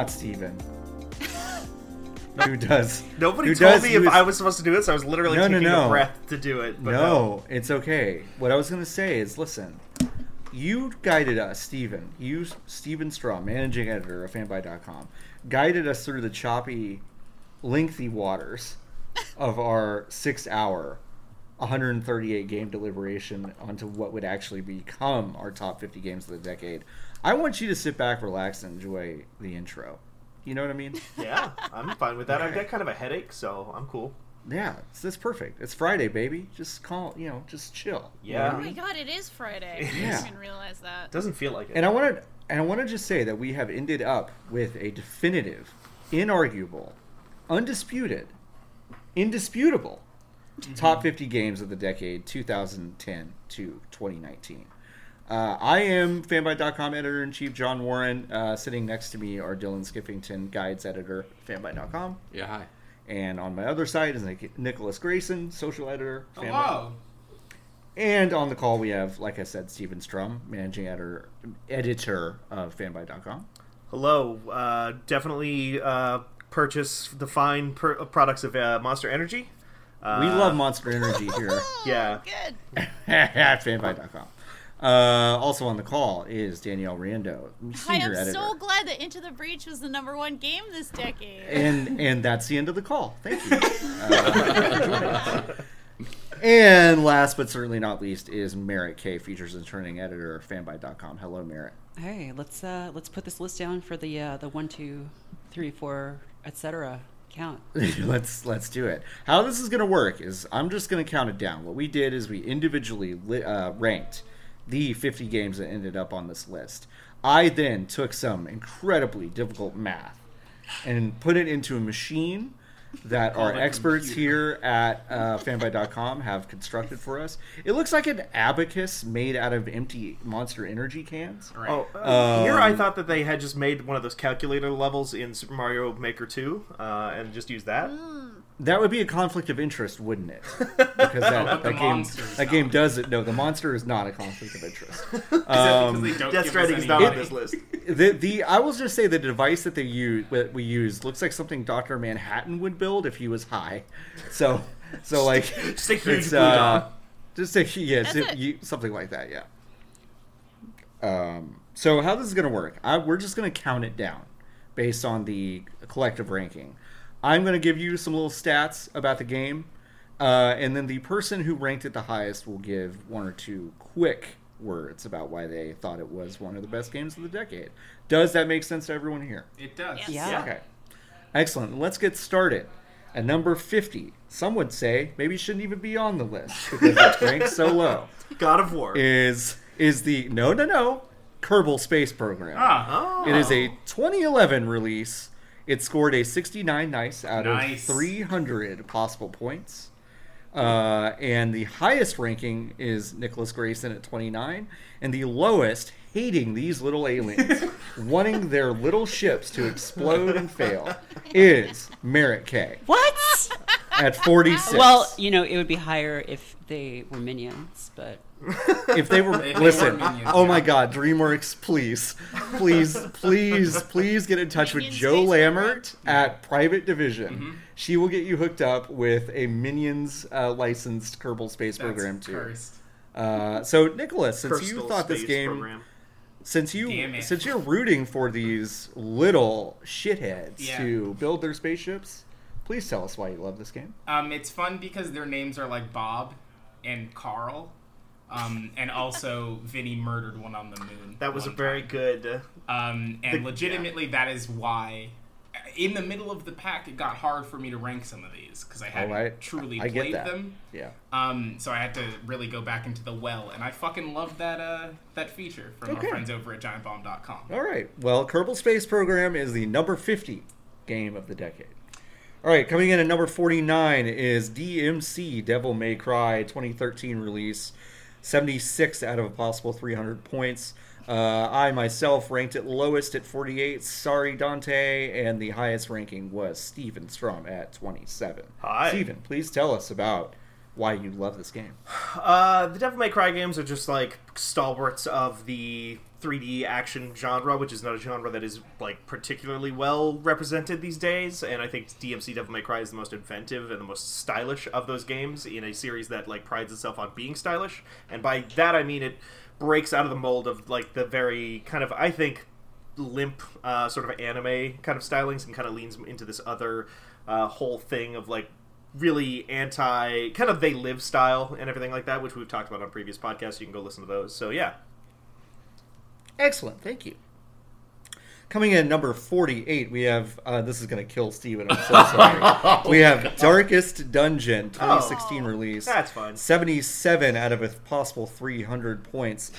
not Steven. who does? Nobody who told does me if use- I was supposed to do it, so I was literally No, no, taking no. a breath to do it. But no, it's okay. What I was going to say is, listen, you guided us, Steven. You, Steven Strom, managing editor of fanbyte.com, guided us through the choppy, lengthy waters of our six-hour, 138 game deliberation onto what would actually become our top 50 games of the decade. I want you to sit back, relax, and enjoy the intro. You know what I mean? Yeah, I'm fine with that. I've got kind of a headache, so I'm cool. Yeah, it's, it's perfect. It's Friday, baby. Just call, you know, just chill. You know what I Yeah. Oh my god, it is Friday. I Yeah. didn't even realize that. Doesn't feel like it. And I want to, and I want to just say that we have ended up with a definitive, inarguable, undisputed, indisputable mm-hmm. top 50 games of the decade 2010 to 2019. Uh, I am fanbyte.com editor in chief John Warren. Uh, sitting next to me are Dylan Skiffington, guides editor, fanbyte.com. Yeah, hi. And on my other side is Nic- Nicholas Grayson, social editor. Fanbyte. Hello. And on the call we have, like I said, Stephen Strom, managing editor, editor of fanbite.com. Hello. Uh, definitely uh, purchase the fine per- products of uh, Monster Energy. Uh, We love Monster Energy here Yeah. Good. at fanbyte.com. Uh, also on the call is Danielle Riendeau, I am editor. so glad that Into the Breach was the number one game this decade. and and that's the end of the call. Thank you. Uh, for joining us. and last but certainly not least is Merritt K, features and turning editor of fanbyte.com. Hello, Merritt. Hey, let's uh, let's put this list down for the uh, the one, two, three, four, etc. count. let's let's do it. How this is going to work is I'm just going to count it down. What we did is we individually li- uh, ranked the 50 games that ended up on this list. I then took some incredibly difficult math and put it into a machine that our experts computer. here at uh, fanbyte.com have constructed for us. It looks like an abacus made out of empty Monster Energy cans. Right. Oh, uh, here I Um, thought that they had just made one of those calculator levels in Super Mario Maker 2 uh, and just used that. That would be a conflict of interest, wouldn't it? Because that, that game that game does it. No, the monster is not a conflict of interest. Um, Death give Stranding is not on this list. the the I will just say the device that they use that we use looks like something Doctor Manhattan would build if he was high. So so like Just a huge it's blue uh, just a yeah, That's so you, something like that. Yeah. Um. So how this is gonna work? I, we're just gonna count it down based on the collective ranking. I'm gonna give you some little stats about the game, uh, and then the person who ranked it the highest will give one or two quick words about why they thought it was one of the best games of the decade. Does that make sense to everyone here? It does. Yes. Yeah. Okay. Excellent. Let's get started. At number 50, some would say maybe it shouldn't even be on the list because it's ranked so low. God of War. Is is the no no no Kerbal Space Program. Ah, oh. It is a 2011 release. It scored a 69 nice out Nice. of 300 possible points. Uh, and the highest ranking is Nicholas Grayson at 29, and the lowest, hating these little aliens, wanting their little ships to explode and fail, is Merritt K What? at 46. well, you know, it would be higher if they were minions, but if they were they listen, were minions, oh yeah. my God, DreamWorks, please, please, please, please get in touch with Joe Space Lammert at Private Division. Mm-hmm. She will get you hooked up with a Minions uh, licensed Kerbal Space that's program too. cursed. Uh, so Nicholas, since you thought this game, program. since you since you're rooting for these little shitheads Yeah. to build their spaceships, please tell us why you love this game. Um, it's fun because their names are like Bob and Carl, um, and also Vinny murdered one on the moon. That was a very time. good. Uh, Um, and The- legitimately, that is why. In the middle of the pack, it got hard for me to rank some of these because I hadn't right. truly I get played that. them. Yeah. Um, so I had to really go back into the well, and I fucking loved that uh, that feature from Okay. our friends over at GiantBomb.com. All right. Well, Kerbal Space Program is the number 50 game of the decade. All right, coming in at number 49 is DMC Devil May Cry 2013 release. 76 out of a possible 300 points. Uh, I myself ranked it lowest at 48. Sorry, Dante. And the highest ranking was Steven Strom at 27. Hi. Steven, please tell us about why you love this game. Uh, the Devil May Cry games are just like stalwarts of the 3D action genre, which is not a genre that is like particularly well represented these days. And I think DMC Devil May Cry is the most inventive and the most stylish of those games in a series that like prides itself on being stylish. And by that I mean it breaks out of the mold of like the very kind of I think limp uh, sort of anime kind of stylings and kind of leans into this other uh, whole thing of like really anti kind of they live style and everything like that which we've talked about on previous podcasts you can go listen to those so yeah Excellent, thank you. Coming in at number 48, we have, uh, this is going to kill Steven, I'm so sorry. we have Darkest Dungeon, 2016 Oh. release. that's fine 77 out of a possible 300 points.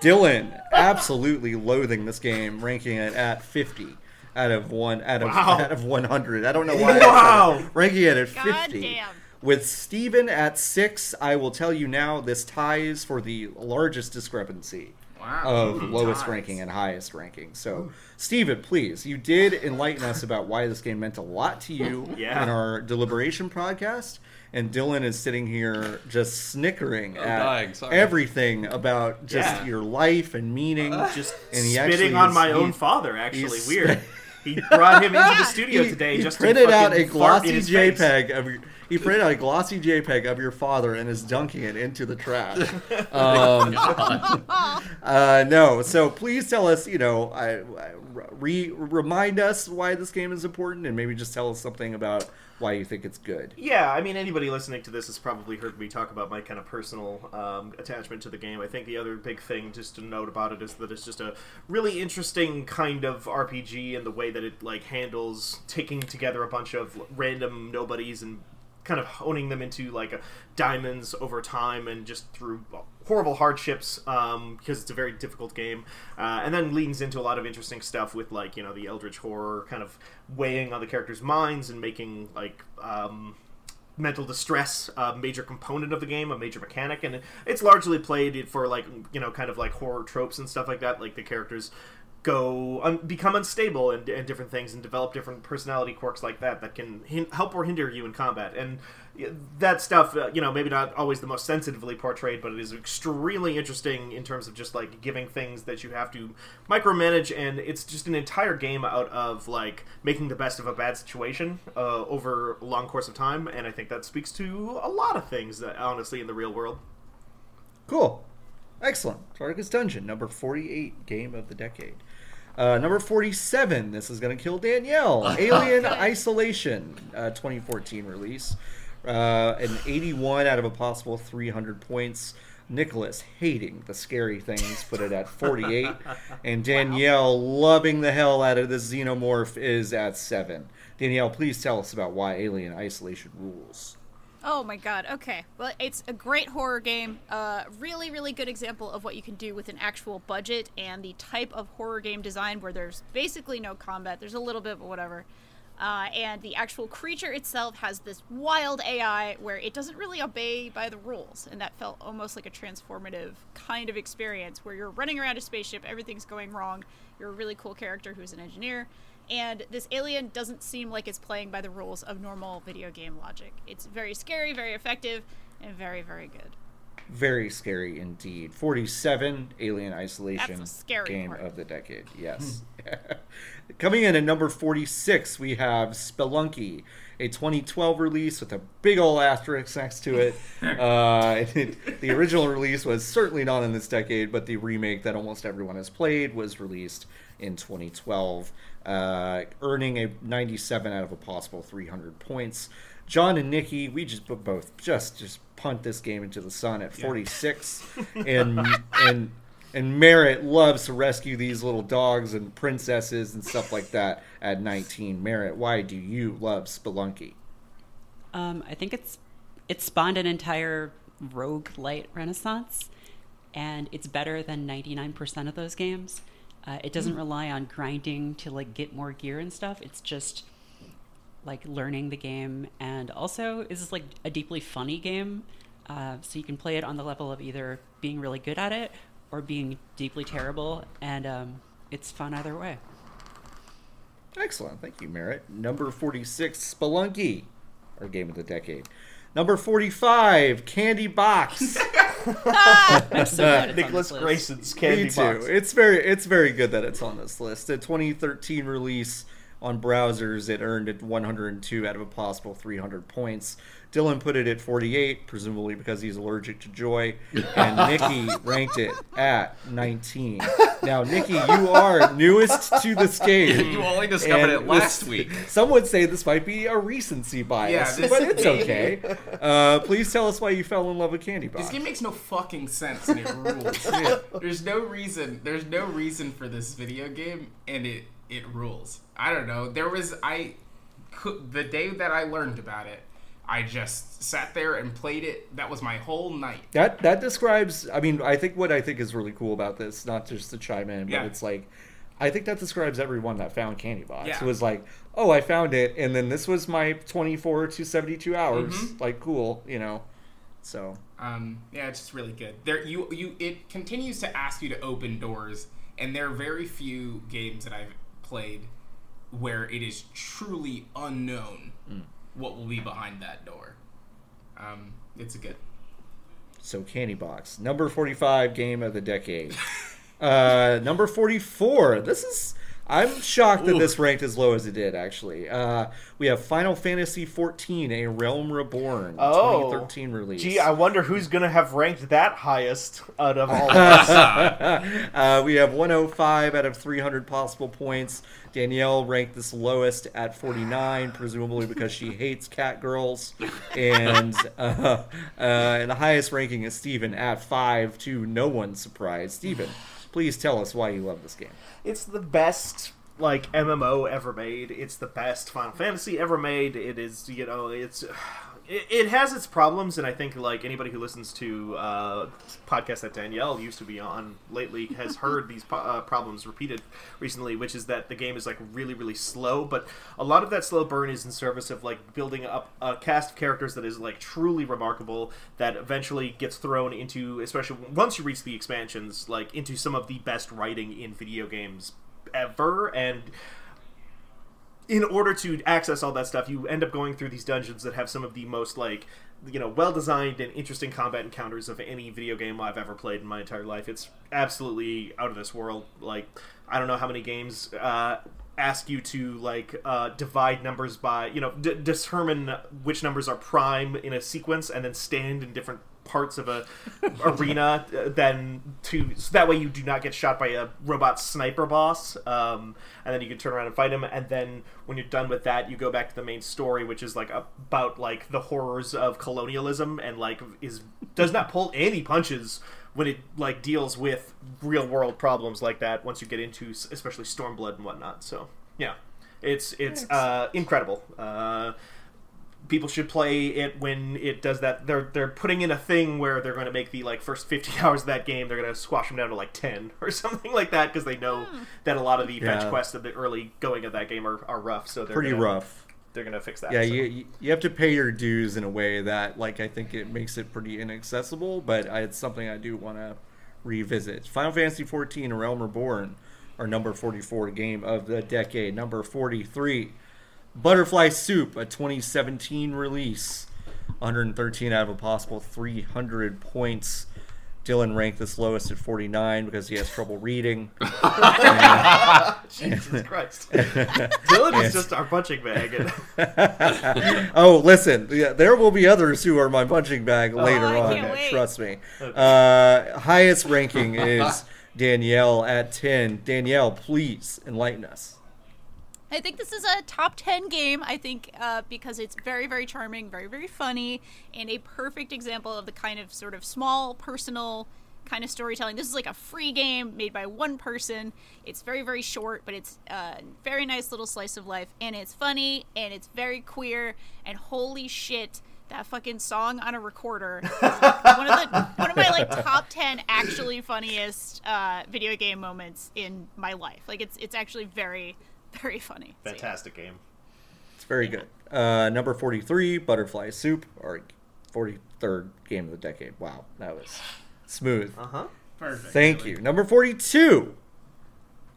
Dylan absolutely loathing this game, ranking it at 50 out of one out of Wow. out of 100. I don't know why. Wow. ranking it at 50. damn. With Steven at 6, I will tell you now this ties for the largest discrepancy Wow. of Ooh, lowest ties. ranking and highest ranking. So, Steven, please, you did enlighten us about why this game meant a lot to you Yeah. in our deliberation podcast. And Dylan is sitting here just snickering I'm at dying, everything about just Yeah. your life and meaning. just And he spitting actually on is- my he- own father actually he's- weird he brought him into the studio today just printed to out a fucking fart in glossy. JPEG of. He printed out a glossy JPEG of your father and is dunking it into the trash. Um, uh, no, so please tell us. You know, I, I- re, remind us why this game is important, and maybe just tell us something about why you think it's good. Yeah, I mean, anybody listening to this has probably heard me talk about my kind of personal um, attachment to the game. I think the other big thing just to note about it is that it's just a really interesting kind of RPG and the way that it like handles taking together a bunch of random nobodies and kind of honing them into like diamonds over time and just through horrible hardships um, because it's a very difficult game. Uh, and then leans into a lot of interesting stuff with like you know the eldritch horror kind of weighing on the characters minds and making like um, mental distress a major component of the game a major mechanic. And it's largely played for like you know kind of like horror tropes and stuff like that like the characters go un- become unstable and, and different things and develop different personality quirks like that that can hin- help or hinder you in combat and that stuff uh, you know maybe not always the most sensitively portrayed but it is extremely interesting in terms of just like giving things that you have to micromanage and it's just an entire game out of like making the best of a bad situation uh, over a long course of time and i think that speaks to a lot of things that honestly in the real world Cool. Excellent. Darkest Dungeon, number 48 game of the decade. Uh, number 47, this is going to kill Danielle. Alien Isolation, uh, 2014 release. Uh, an 81 out of a possible 300 points. Nicholas hating the scary things, put it at 48. and Danielle loving the hell out of the xenomorph is at 7. Danielle, please tell us about why Alien Isolation rules. Oh my god. Okay. Well, it's a great horror game. Uh, really, really good example of what you can do with an actual budget and the type of horror game design where there's basically no combat. There's a little bit, but whatever. Uh, and the actual creature itself has this wild AI where it doesn't really obey by the rules, and that felt almost like a transformative kind of experience where you're running around a spaceship, everything's going wrong. You're a really cool character who's an engineer, and this alien doesn't seem like it's playing by the rules of normal video game logic. It's very scary, very effective, and very, very good. Very scary indeed. 47 Alien Isolation That's a scary game part. of the decade. Yes. Hmm. Coming in at number 46, we have Spelunky, a 2012 release with a big old asterisk next to it. uh, it- The original release was certainly not in this decade, but the remake that almost everyone has played was released in 2012, uh, earning a 97 out of a possible 300 points. John and Nikki, we just both just just punt this game into the sun at 46, and and and Merritt loves to rescue these little dogs and princesses and stuff like that at 19. Merritt, why do you love Spelunky? Um, I think it's it spawned an entire roguelite renaissance, and it's better than ninety nine percent of those games. Uh, it doesn't rely on grinding to like get more gear and stuff. It's just like learning the game, and also is this like a deeply funny game. Uh, so you can play it on the level of either being really good at it or being deeply terrible, and um, it's fun either way. Excellent. Thank you, Merritt. Number 46, Spelunky, our game of the decade. Number 45, Candy Box. So glad Nicholas. Grayson's Candy Me too. Box. It's very it's very good that it's on this list. A 2013 release on browsers, it earned it 102 out of a possible 300 points. Dylan put it at 48, presumably because he's allergic to joy, and Nikki ranked it at 19. Now, Nikki, you are newest to this game. You only discovered it last this- week. Some would say this might be a recency bias, Yeah, but it's okay. Uh, please tell us why you fell in love with Candy Box. This game makes no fucking sense and it rules. There's no reason. There's no reason for this video game, and it it rules. I don't know. There was I, the day that I learned about it, I just sat there and played it. That was my whole night. That that describes. I mean, I think what I think is really cool about this, not just to chime in, but Yeah. it's like, I think that describes everyone that found Candy Box. Yeah. It was like, oh, I found it, and then this was my twenty-four to seventy-two hours. Mhm. Like, cool, you know. So Um, yeah, it's just really good. There, you, you, it continues to ask you to open doors, and there are very few games that I've played where it is truly unknown what will be behind that door. Um, it's a good. so Candy Box number forty-five game of the decade. uh, number forty-four. This is. I'm shocked that this ranked as low as it did. Actually, uh, we have Final Fantasy XIV: A Realm Reborn, Oh. 2013 release. Gee, I wonder who's gonna have ranked that highest out of all of us. uh, we have 105 out of 300 possible points. Danielle ranked this lowest at 49, presumably because she hates cat girls. And uh, uh, and the highest ranking is Steven at 5 to no one's surprise. Steven, please tell us why you love this game. it's the best like MMO ever made. It's the best Final Fantasy ever made. It is, you know, it's it, it has its problems, and I think like anybody who listens to uh, podcasts that Danielle used to be on lately has heard these po- uh, problems repeated recently, which is that the game is like really really slow. But a lot of that slow burn is in service of like building up a cast of characters that is like truly remarkable. That eventually gets thrown into, especially once you reach the expansions, like into some of the best writing in video games ever and in order to access all that stuff you end up going through these dungeons that have some of the most like you know well designed and interesting combat encounters of any video game i've ever played in my entire life. It's absolutely out of this world. Like i don't know how many games uh ask you to like uh, divide numbers by you know d- determine which numbers are prime in a sequence and then stand in different parts of a arena uh, then to so that way you do not get shot by a robot sniper boss um, and then you can turn around and fight him and then when you're done with that you go back to the main story which is like about like the horrors of colonialism and like is does not pull any punches when it like deals with real world problems like that once you get into especially stormblood and whatnot so yeah. It's it's uh, incredible. Uh, people should play it when it does that. They're they're putting in a thing where they're going to make the like first 50 hours of that game. They're going to squash them down to like 10 or something like that because they know hmm. that a lot of the fetch quests of the early going of that game are, are rough. So they're Pretty gonna, rough. They're going to fix that. Yeah, so. you, you you have to pay your dues in a way that, like, I think it makes it pretty inaccessible, but I, it's something I do want to revisit. Final Fantasy XIV: A Realm Reborn, our number 44 game of the decade. Number 43, Butterfly Soup, a 2017 release. 113 out of a possible 300 points. Dylan ranked this lowest at 49 because he has trouble reading. Jesus Christ, Dylan is just our punching bag. And oh, listen, yeah, there will be others who are my punching bag later I on. wait. Trust me. Uh, highest ranking is Danielle at 10. Danielle, please enlighten us. I think this is a top 10 game. I think uh, because it's very, very charming, very, very funny, and a perfect example of the kind of sort of small, personal kind of storytelling. This is like a free game made by one person. It's very, very short, but it's a very nice little slice of life, and it's funny, and it's very queer, and holy shit. That fucking song on a recorder one of the one of my like top ten actually funniest uh, video game moments in my life. Like it's it's actually very very funny. So, yeah. fantastic game. It's very good. Uh, number 43, Butterfly Soup, or 43rd game of the decade. Wow, that was smooth. Uh huh. Perfect. Thank you. Number 42.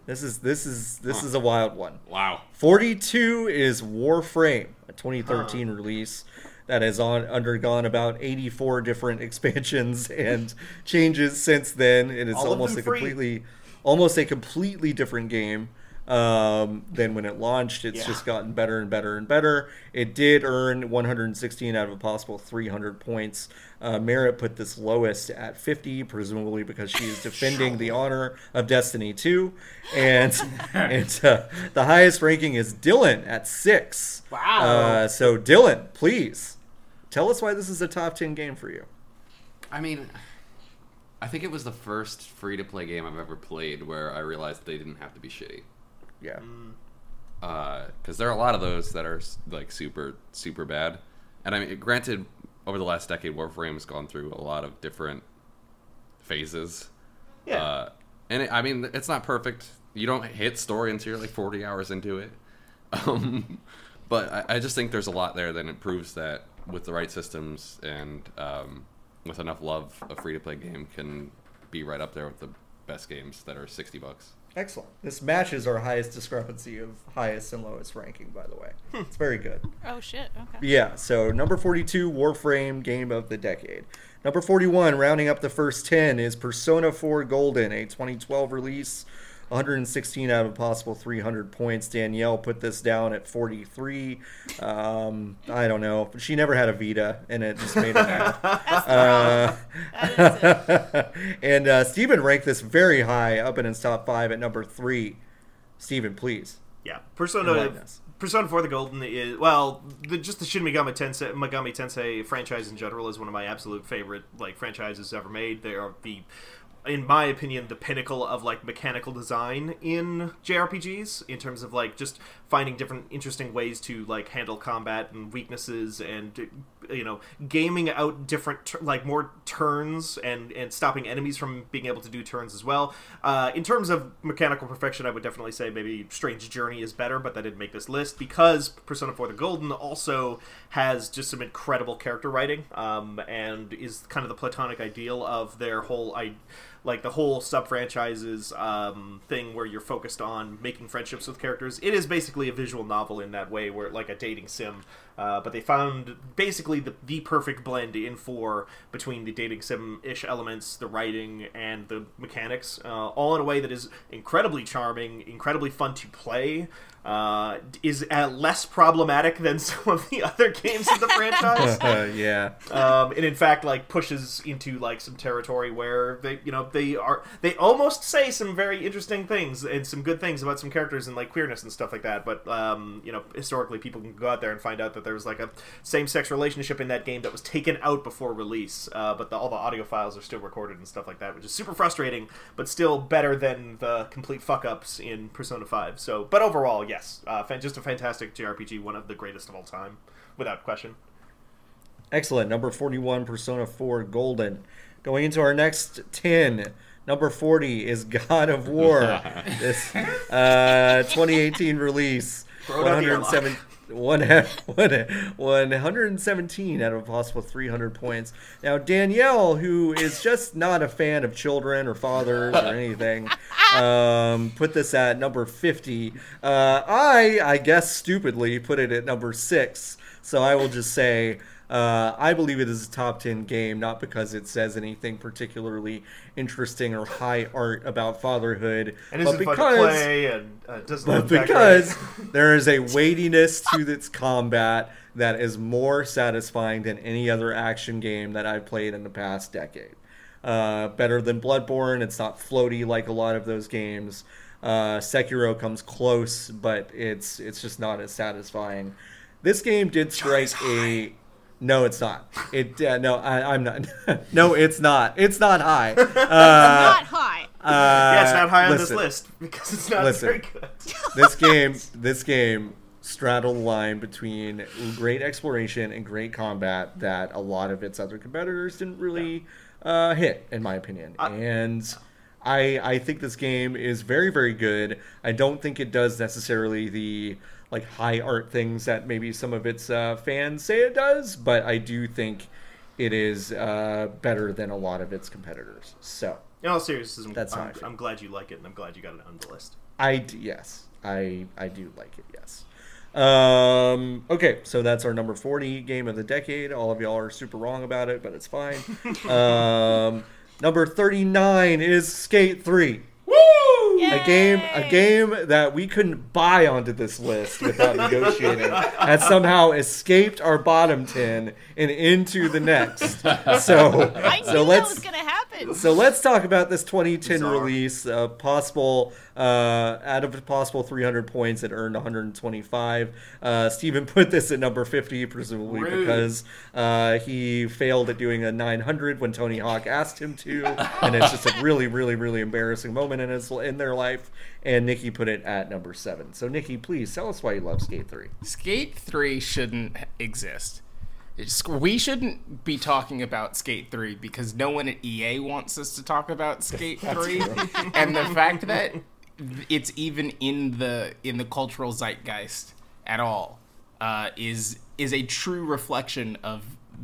This is this is this is a wild one. Wow. 42 is Warframe, a 2013 release that has on undergone about 84 different expansions and changes since then. And It is All almost them a free. completely almost a completely different game um, than when it launched. It's Yeah. just gotten better and better and better. It did earn 116 out of a possible 300 points. Uh, Merritt put this lowest at 50, presumably because she is defending the honor of Destiny 2. And, and uh, the highest ranking is Dylan at 6. Wow. Uh, so, Dylan, please tell us why this is a top 10 game for you. I mean, I think it was the first free to play game I've ever played where I realized they didn't have to be shitty. Yeah. because there are a lot of those that are like super super bad. And i mean granted over the last decade warframe has gone through a lot of different phases. Yeah. uh, and it, i mean it's not perfect. You don't hit story until you're like 40 hours into it. Um, but I, I just think there's a lot there that it proves that with the right systems and um, with enough love a free to play game can be right up there with the best games that are 60 bucks Excellent. This matches our highest discrepancy of highest and lowest ranking, by the way. Hmm. It's very good. Oh shit. Okay. Yeah, so number 42, Warframe Game of the Decade. Number 41, rounding up the first 10, is Persona 4 Golden, a 2012 release. 116 out of a possible 300 points. Danielle put this down at 43. Um, I don't know. She never had a Vita, and it just made her mad. Uh, and uh, Steven ranked this very high, up in his top five at number three. Steven, please. Yeah, Persona Persona 4 the Golden is well, the, just the Shin Megami Tensei Megami Tensei franchise in general is one of my absolute favorite like franchises ever made. They are the in my opinion the pinnacle of like mechanical design in JRPGs in terms of like just finding different interesting ways to like handle combat and weaknesses and you know gaming out different like more turns and and stopping enemies from being able to do turns as well. Uh, in terms of mechanical perfection i would definitely say maybe strange journey is better but that didn't make this list because persona 4 the golden also has just some incredible character writing um, and is kind of the platonic ideal of their whole I- like the whole sub franchises um, thing where you're focused on making friendships with characters. It is basically a visual novel in that way, where like a dating sim. Uh, but they found basically the, the perfect blend in four between the dating sim ish elements, the writing, and the mechanics, uh, all in a way that is incredibly charming, incredibly fun to play. Uh, is uh, less problematic than some of the other games in the franchise yeah. um, and in fact like pushes into like some territory where they you know they are they almost say some very interesting things and some good things about some characters and like queerness and stuff like that but um, you know historically people can go out there and find out that there was like a same-sex relationship in that game that was taken out before release uh, but the, all the audio files are still recorded and stuff like that which is super frustrating but still better than the complete fuck-ups in persona 5 so but overall yes uh, fan- just a fantastic jrpg one of the greatest of all time without question Excellent. Number 41, Persona 4 Golden. Going into our next 10. Number 40 is God of War. this uh, 2018 release. Throw it out here, 107 one, one, 117 out of a possible 300 points. Now, Danielle, who is just not a fan of children or fathers or anything, um, put this at number 50. Uh, I, I guess stupidly, put it at number 6. So I will just say uh, I believe it is a top 10 game, not because it says anything particularly interesting or high art about fatherhood, and but isn't fun because to play and uh, doesn't but because there is a weightiness to its combat that is more satisfying than any other action game that I've played in the past decade. Uh, better than Bloodborne. It's not floaty like a lot of those games. Uh, Sekiro comes close, but it's it's just not as satisfying. This game did strike a. No, it's not. It uh, no, I, I'm not. no, it's not. It's not high. Uh, Not high. uh, yeah, it's not high on listen this list because it's not Listen. very good. this game this game straddled the line between great exploration and great combat that a lot of its other competitors didn't really uh, hit in my opinion I- and I I think this game is very very good. I don't think it does necessarily the like high art things that maybe some of its uh, fans say it does, but I do think it is uh, better than a lot of its competitors. So In all seriousness, I'm, That's I'm. I'm glad you like it, and I'm glad you got it on the list. I d- yes, I I do like it. Yes. Um, okay, so that's our number forty game of the decade. All of y'all are super wrong about it, but it's fine. um, number thirty nine is Skate Three. A game, a game that we couldn't buy onto this list without negotiating, has somehow escaped our bottom ten and into the next. So, I so that let's was gonna happen. so let's talk about this 2010 Bizarre. release. Uh, possible uh, out of a possible 300 points, it earned 125. Uh, Steven put this at number 50, presumably Rude. because uh, he failed at doing a 900 when Tony Hawk asked him to, and it's just a really, really, really embarrassing moment in his in their life. And Nikki put it at number seven. So Nikki, please tell us why you love Skate 3. Skate 3 shouldn't exist. It's, we shouldn't be talking about Skate 3 because no one at EA wants us to talk about Skate 3. and the fact that it's even in the in the cultural zeitgeist at all uh, is is a true reflection of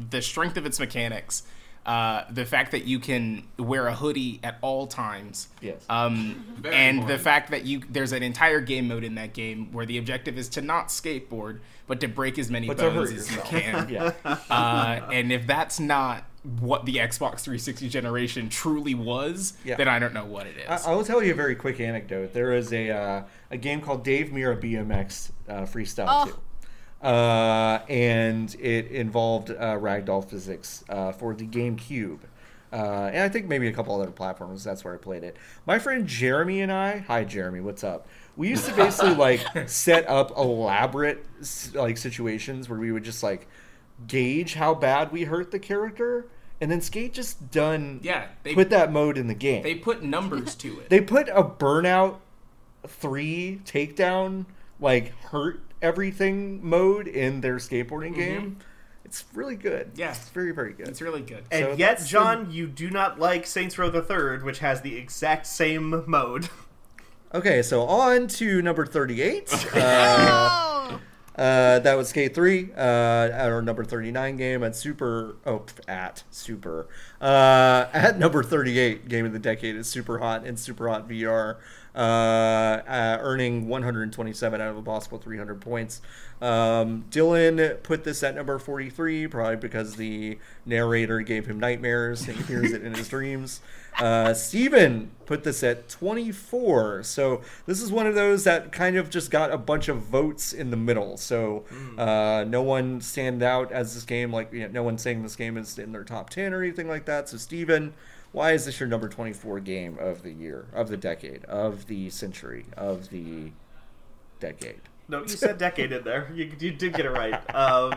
the strength of its mechanics. Uh, the fact that you can wear a hoodie at all times, Yes. um, Very and the fact that you there's an entire game mode in that game where the objective is to not skateboard but to break as many But bones as you can. yeah. uh, and if that's not what the Xbox 360 generation truly was, Yeah. then I don't know what it is. I, I will tell you a very quick anecdote. There is a uh, a game called Dave Mirra BMX uh, Freestyle Oh. 2. Uh, and it involved uh, ragdoll physics uh, for the GameCube. Uh, and I think maybe a couple other platforms. That's where I played it. My friend Jeremy and I, hi Jeremy, what's up? We used to basically like set up elaborate like situations where we would just like gauge how bad we hurt the character, and then Skate just done yeah, they put that mode in the game. they put numbers to it. They put a burnout three takedown like hurt everything mode in their skateboarding game. It's really good. Mm-hmm. Yeah. it's very very good. it's really good. And So yet, that's the- John, you do not like Saints Row the Third, which has the exact same mode. Okay, so on to number thirty-eight. uh, oh, uh, that was Skate Three. Uh, at our number thirty-nine game at Super. Oh, at Super. Uh, at number thirty-eight game of the decade is Super Hot and Super Hot VR. Uh, uh, earning 127 out of a possible 300 points. Um, Dylan put this at number 43, probably because the narrator gave him nightmares and he hears it in his dreams. Uh, Steven put this at 24. So this is one of those that kind of just got a bunch of votes in the middle. So uh, no one stand out as this game, like you know, no one saying this game is in their top 10 or anything like that. So Steven, why is this your number 24 game of the year, of the decade, of the century, of the decade? No, you said decade in there. You, you did get it right. Um,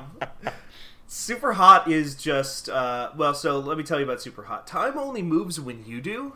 Super Hot is just uh, well. So let me tell you about Super Hot. Time only moves when you do.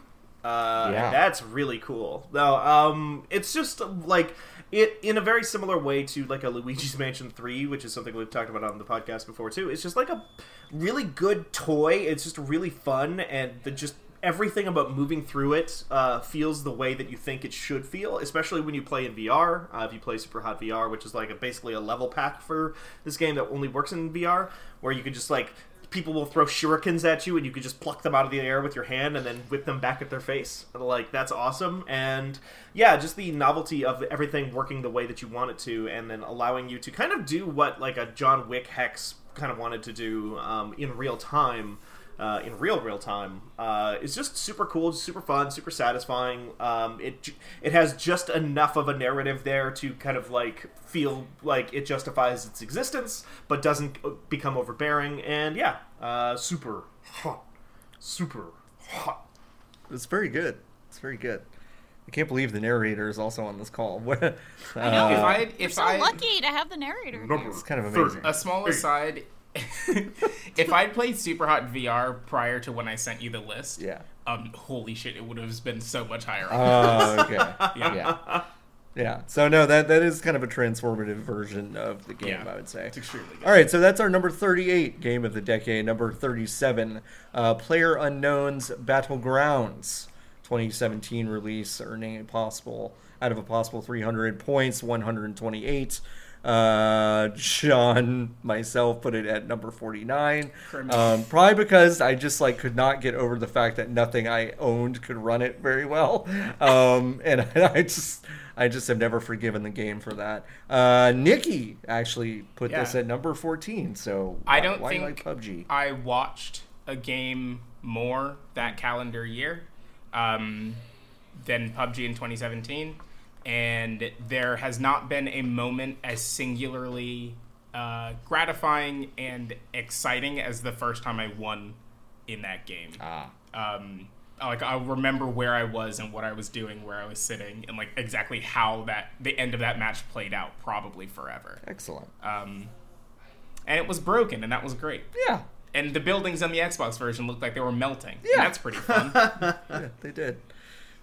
Uh, Yeah. that's really cool. No, um, it's just like it in a very similar way to like a Luigi's Mansion Three, which is something we've talked about on the podcast before too. It's just like a really good toy. It's just really fun, and the just everything about moving through it uh, feels the way that you think it should feel, especially when you play in VR. Uh, if you play Super Hot VR, which is like a, basically a level pack for this game that only works in VR, where you can just like people will throw shurikens at you and you can just pluck them out of the air with your hand and then whip them back at their face. Like that's awesome. And yeah, just the novelty of everything working the way that you want it to, and then allowing you to kind of do what like a John Wick Hex kind of wanted to do um, in real time uh, in real real time uh, is just super cool, super fun, super satisfying. Um, it it has just enough of a narrative there to kind of like feel like it justifies its existence, but doesn't uh, become overbearing. And yeah, uh, super hot, super hot. It's very good. It's very good. I can't believe the narrator is also on this call. uh, if I you're so I lucky to have the narrator. it's kind of amazing. a small aside, if I'd played Super Hot VR prior to when I sent you the list, Yeah. um, holy shit, it would have been so much higher. Oh, okay. yeah. Yeah. So no, that that is kind of a transformative version of the game, Yeah. I would say. it's extremely good. All right, so that's our number 38 game of the decade. Number 37, uh, PlayerUnknown's Battlegrounds. 2017 release, earning a possible out of a possible 300 points, 128. Uh, Sean, myself, put it at number 49. Um, probably because I just like could not get over the fact that nothing I owned could run it very well, um, and I just I just have never forgiven the game for that. Uh, Nikki actually put this at number 14. So I don't why think like PUBG. I watched a game more that calendar year um, than PUBG in 2017, and there has not been a moment as singularly uh, gratifying and exciting as the first time I won in that game. Ah, um, like I'll remember where I was and what I was doing, where I was sitting, and like exactly how that the end of that match played out, probably forever. excellent. Um, and it was broken, and that was great. Yeah, And the buildings on the Xbox version looked like they were melting. Yeah. and that's pretty fun. yeah, they did.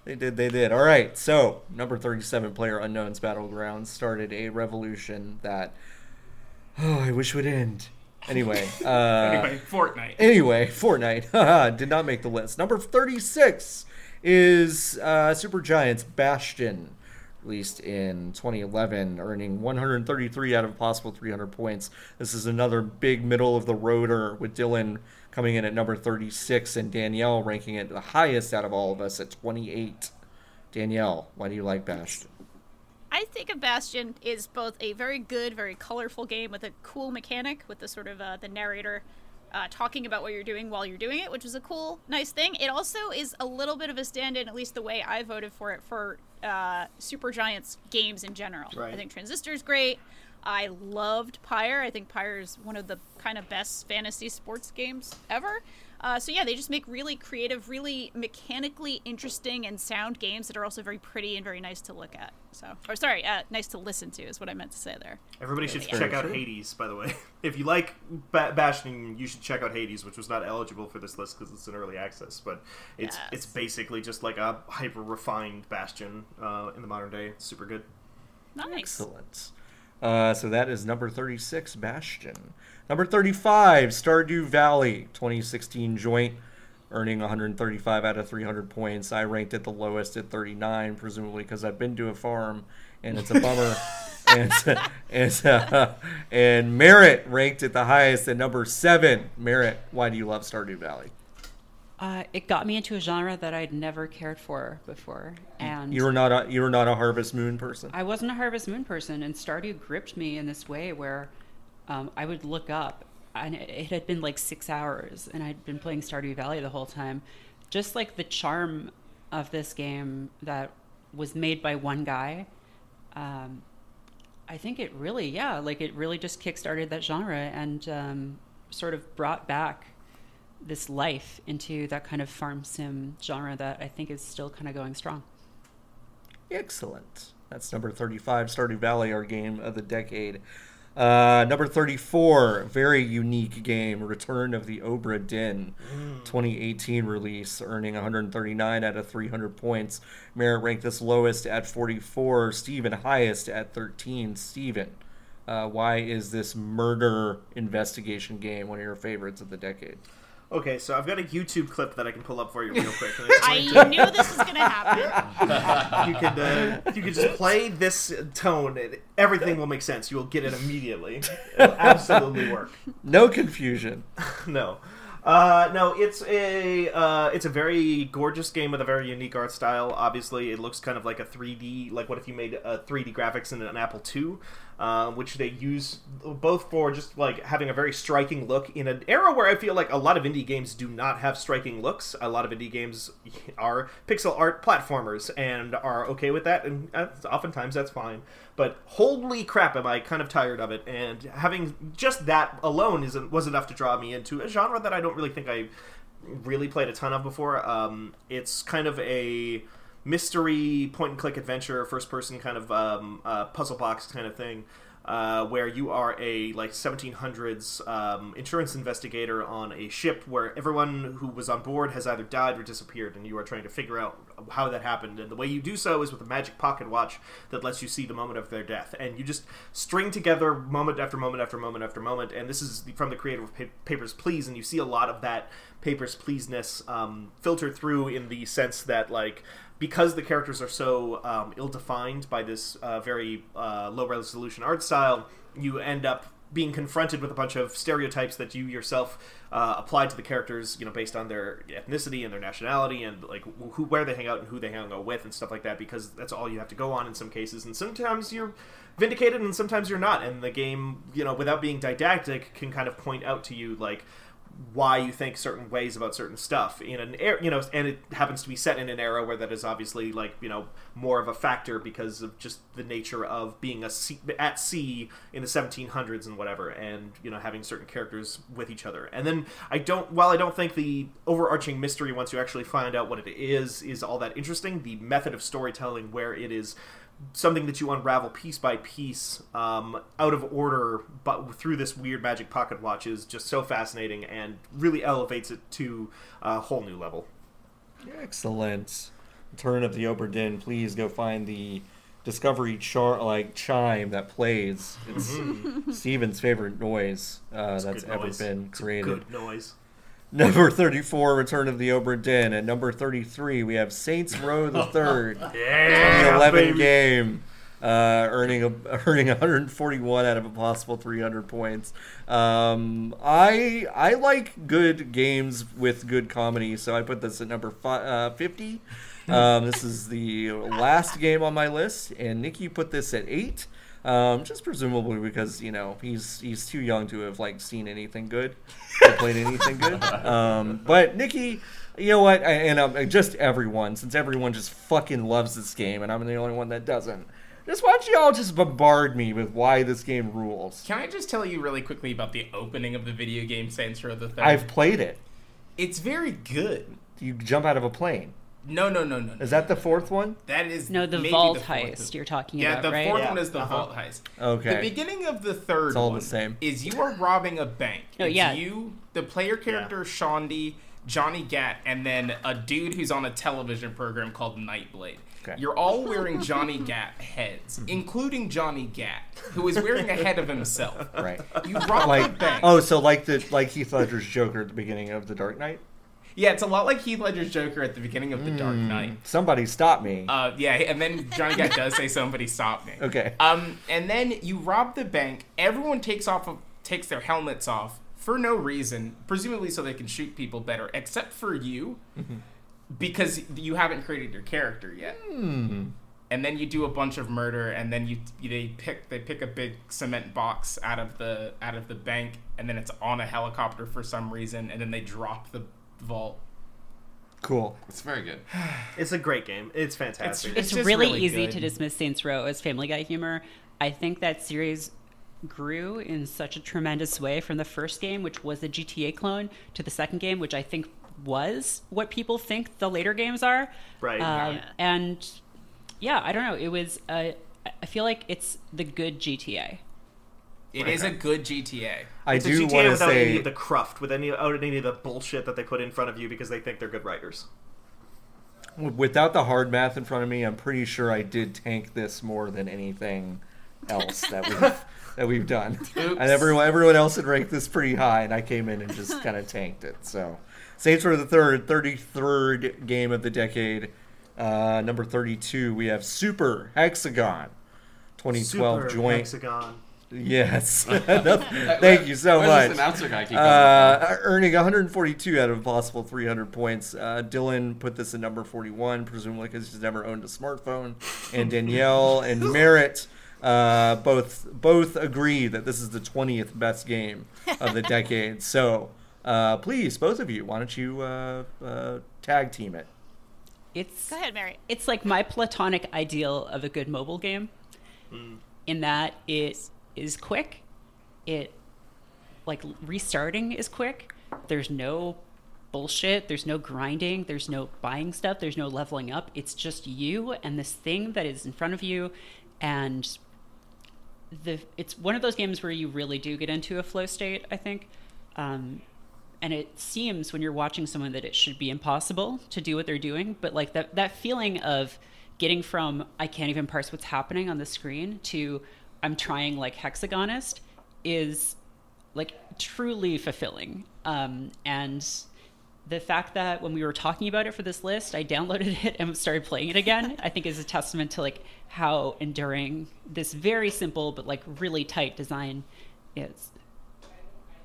They did, they did. All right, so number 37, PlayerUnknown's Battlegrounds, started a revolution that, oh, I wish would end. Anyway, uh, anyway, Fortnite. Anyway, Fortnite did not make the list. Number 36 is uh, Supergiant's Bastion, released in 2011, earning 133 out of possible 300 points. This is another big middle of the roader with Dylan coming in at number 36 and Danielle ranking it the highest out of all of us at 28. Danielle, why do you like Bastion? I think of Bastion is both a very good, very colorful game with a cool mechanic with the sort of uh, the narrator uh, talking about what you're doing while you're doing it, which is a cool, nice thing. It also is a little bit of a stand-in, at least the way I voted for it for uh, Supergiant's games in general. Right. I think Transistor's great. I loved Pyre. I think Pyre is one of the kind of best fantasy sports games ever. Uh, so yeah, they just make really creative, really mechanically interesting and sound games that are also very pretty and very nice to look at. So, or sorry, uh, nice to listen to is what I meant to say there. Everybody should Very check out true. Hades, by the way. If you like ba- Bastion, you should check out Hades, which was not eligible for this list because it's an early access. But it's Yes. it's basically just like a hyper refined Bastion uh, in the modern day. Super good. Nice. Excellent. Uh, so that is number 36, Bastion. Number 35, Stardew Valley, 2016 joint, earning 135 out of 300 points. I ranked it the lowest at 39, presumably because I've been to a farm and it's a bummer. and and, uh, and Merritt ranked at the highest at number seven. Merritt, why do you love Stardew Valley? Uh, it got me into a genre that I'd never cared for before, and You were not a you were not a Harvest Moon person. I wasn't a Harvest Moon person, and Stardew gripped me in this way where um, I would look up, and it, it had been like six hours, and I'd been playing Stardew Valley the whole time. Just like the charm of this game that was made by one guy, um, I think it really, yeah, like it really just kickstarted that genre and um, sort of brought back this life into that kind of farm sim genre that I think is still kind of going strong. Excellent. That's number 35, Stardew Valley, our game of the decade. Uh, number 34, very unique game, Return of the Obra Dinn, 2018 release, earning 139 out of 300 points. Merritt ranked this lowest at 44, Steven highest at 13. Steven, uh, why is this murder investigation game one of your favorites of the decade? Okay, so I've got a YouTube clip that I can pull up for you real quick. I knew this was going to happen. you could uh, you could just play this tone, and everything will make sense. You will get it immediately. It'll absolutely work. No confusion. no. Uh, no, it's a uh, it's a very gorgeous game with a very unique art style. Obviously, it looks kind of like a 3D. Like what if you made a 3D graphics in an Apple II, uh, which they use both for just like having a very striking look in an era where I feel like a lot of indie games do not have striking looks. A lot of indie games are pixel art platformers and are okay with that, and uh, oftentimes that's fine. But holy crap, am I kind of tired of it? And having just that alone is was enough to draw me into a genre that I don't really think I really played a ton of before. Um, it's kind of a mystery point and click adventure, first person kind of um, uh, puzzle box kind of thing. Uh, where you are a like 1700s um, insurance investigator on a ship where everyone who was on board has either died or disappeared, and you are trying to figure out how that happened. And the way you do so is with a magic pocket watch that lets you see the moment of their death, and you just string together moment after moment after moment after moment. And this is from the creator of Pa- Papers, Please, and you see a lot of that Papers Pleaseness um, filter through in the sense that like because the characters are so um, ill-defined by this uh, very uh, low-resolution art style, you end up being confronted with a bunch of stereotypes that you yourself uh, apply to the characters, you know, based on their ethnicity and their nationality and like who, where they hang out and who they hang out with and stuff like that. Because that's all you have to go on in some cases, and sometimes you're vindicated and sometimes you're not. And the game, you know, without being didactic, can kind of point out to you like why you think certain ways about certain stuff in an era, you know, and it happens to be set in an era where that is obviously like you know more of a factor because of just the nature of being a sea, at sea in the 1700s and whatever, and you know having certain characters with each other. And then I don't, while I don't think the overarching mystery once you actually find out what it is is all that interesting, the method of storytelling where it is something that you unravel piece by piece um, out of order but through this weird magic pocket watch is just so fascinating and really elevates it to a whole new level Excellent. Turn of the Obra Dinn. Please go find the Discovery char like chime that plays. It's Steven's favorite noise uh, that's ever noise. been It's a created. good noise Number 34, Return of the Obra Dinn. At number 33, we have Saints Row the Third. yeah 11 baby. game, uh, earning a, earning 141 out of a possible 300 points. Um, I I like good games with good comedy, so I put this at number fi- uh, 50. Um, this is the last game on my list, and Nikki put this at eight. Um, just presumably because you know he's he's too young to have like seen anything good or played anything good. Um, but Nikki, you know what? I, and um, just everyone, since everyone just fucking loves this game, and I'm the only one that doesn't. Just why don't you all just bombard me with why this game rules? Can I just tell you really quickly about the opening of the video game Saints Row the Third? I've played it. It's very good. You jump out of a plane. No, no, no, no. no. Is that the fourth one? that is No, the maybe vault the fourth heist one. you're talking Yeah, about, Yeah, the right? fourth Yeah. one is the Uh-huh. vault heist. Okay. The beginning of the third It's all the same. is you are robbing a bank. Oh, It's yeah. you, the player character Shaundi, Johnny Gat, and then a dude who's on a television program called Nyteblade. Okay. You're all wearing Johnny Gat heads, including Johnny Gat, who is wearing a head of himself. Right. You rob the Like bank. oh, so like the like Heath Ledger's Joker at the beginning of The Dark Knight. Yeah, it's a lot like Heath Ledger's Joker at the beginning of The Dark Knight. Somebody stop me. Uh, yeah, and then Johnny Gat does say somebody stop me. Okay. Um, and then you rob the bank. Everyone takes off of, takes their helmets off for no reason, presumably so they can shoot people better, except for you, because you haven't created your character yet. And then you do a bunch of murder, and then you they pick they pick a big cement box out of the out of the bank, and then it's on a helicopter for some reason, and then they drop the vault. cool. It's very good. it's a great game it's fantastic It's it's just really, really easy good. to dismiss Saints Row as Family Guy humor. I think that series grew in such a tremendous way from the first game, which was a GTA clone, to the second game, which I think was what people think the later games are. Right. Um, Yeah. And yeah, I don't know. It was. Uh, I feel like it's the good GTA. It is a good GTA. I it's a do GTA want to without any say of the cruft, with any, without any of the bullshit that they put in front of you because they think they're good writers. without the hard math in front of me, I'm pretty sure I did tank this more than anything else that we've that we've done. Oops. And everyone everyone else had ranked this pretty high, and I came in and just kind of tanked it. So, Saints Row the Third, 33rd game of the decade. Uh, number 32, we have Super Hexagon, 2012 Super joint. Hexagon. Yes, thank you so Where's much. This announcer guy keep? Uh, earning 142 out of a possible 300 points. Uh, Dylan put this in number 41, presumably because he's never owned a smartphone. And Danielle and Merritt uh, both both agree that this is the 20th best game of the decade. So uh, please, both of you, why don't you uh, uh, tag team it? It's Go ahead, Mary. it's like my platonic ideal of a good mobile game in that it is quick. It like restarting is quick. There's no bullshit. There's no grinding. There's no buying stuff. There's no leveling up. It's just you and this thing that is in front of you. And the it's one of those games where you really do get into a flow state i think. Um, and it seems when you're watching someone that it should be impossible to do what they're doing. But like that that feeling of getting from i can't even parse what's happening on the screen to i'm trying like hexagonest is like truly fulfilling um, and the fact that when we were talking about it for this list, I downloaded it and started playing it again, I think is a testament to like how enduring this very simple but like really tight design is.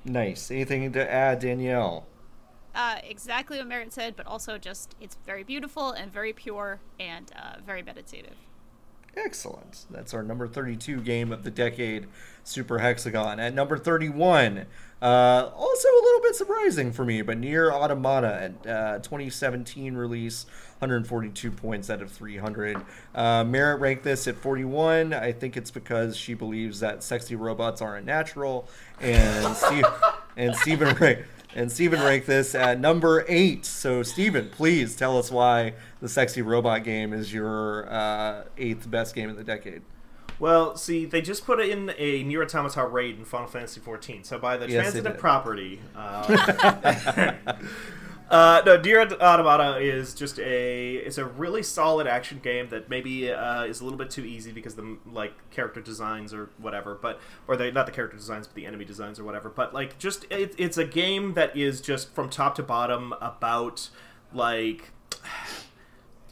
Nice. Anything to add, Danielle? Uh, exactly what Merritt said, but also just it's very beautiful and very pure and uh, very meditative. Excellent. That's our number 32 game of the decade, Super Hexagon. At number 31, uh, also a little bit surprising for me, but Nier Automata at uh, 2017 release, 142 points out of 300. Uh, Merritt ranked this at 41. I think it's because she believes that sexy robots aren't natural, and Steve and Stephen ranked. And Steven ranked this at number eight. So, Steven, please tell us why the Sexy Robot game is your uh, eighth best game of the decade. Well, see, they just put in a Nier Automata raid in Final Fantasy XIV. So by the Yes, transitive property, uh, uh, no, Nier Automata is just a it's a really solid action game that maybe uh, is a little bit too easy because the like character designs or whatever, but or they not the character designs but the enemy designs or whatever. But like just it, it's a game that is just from top to bottom about like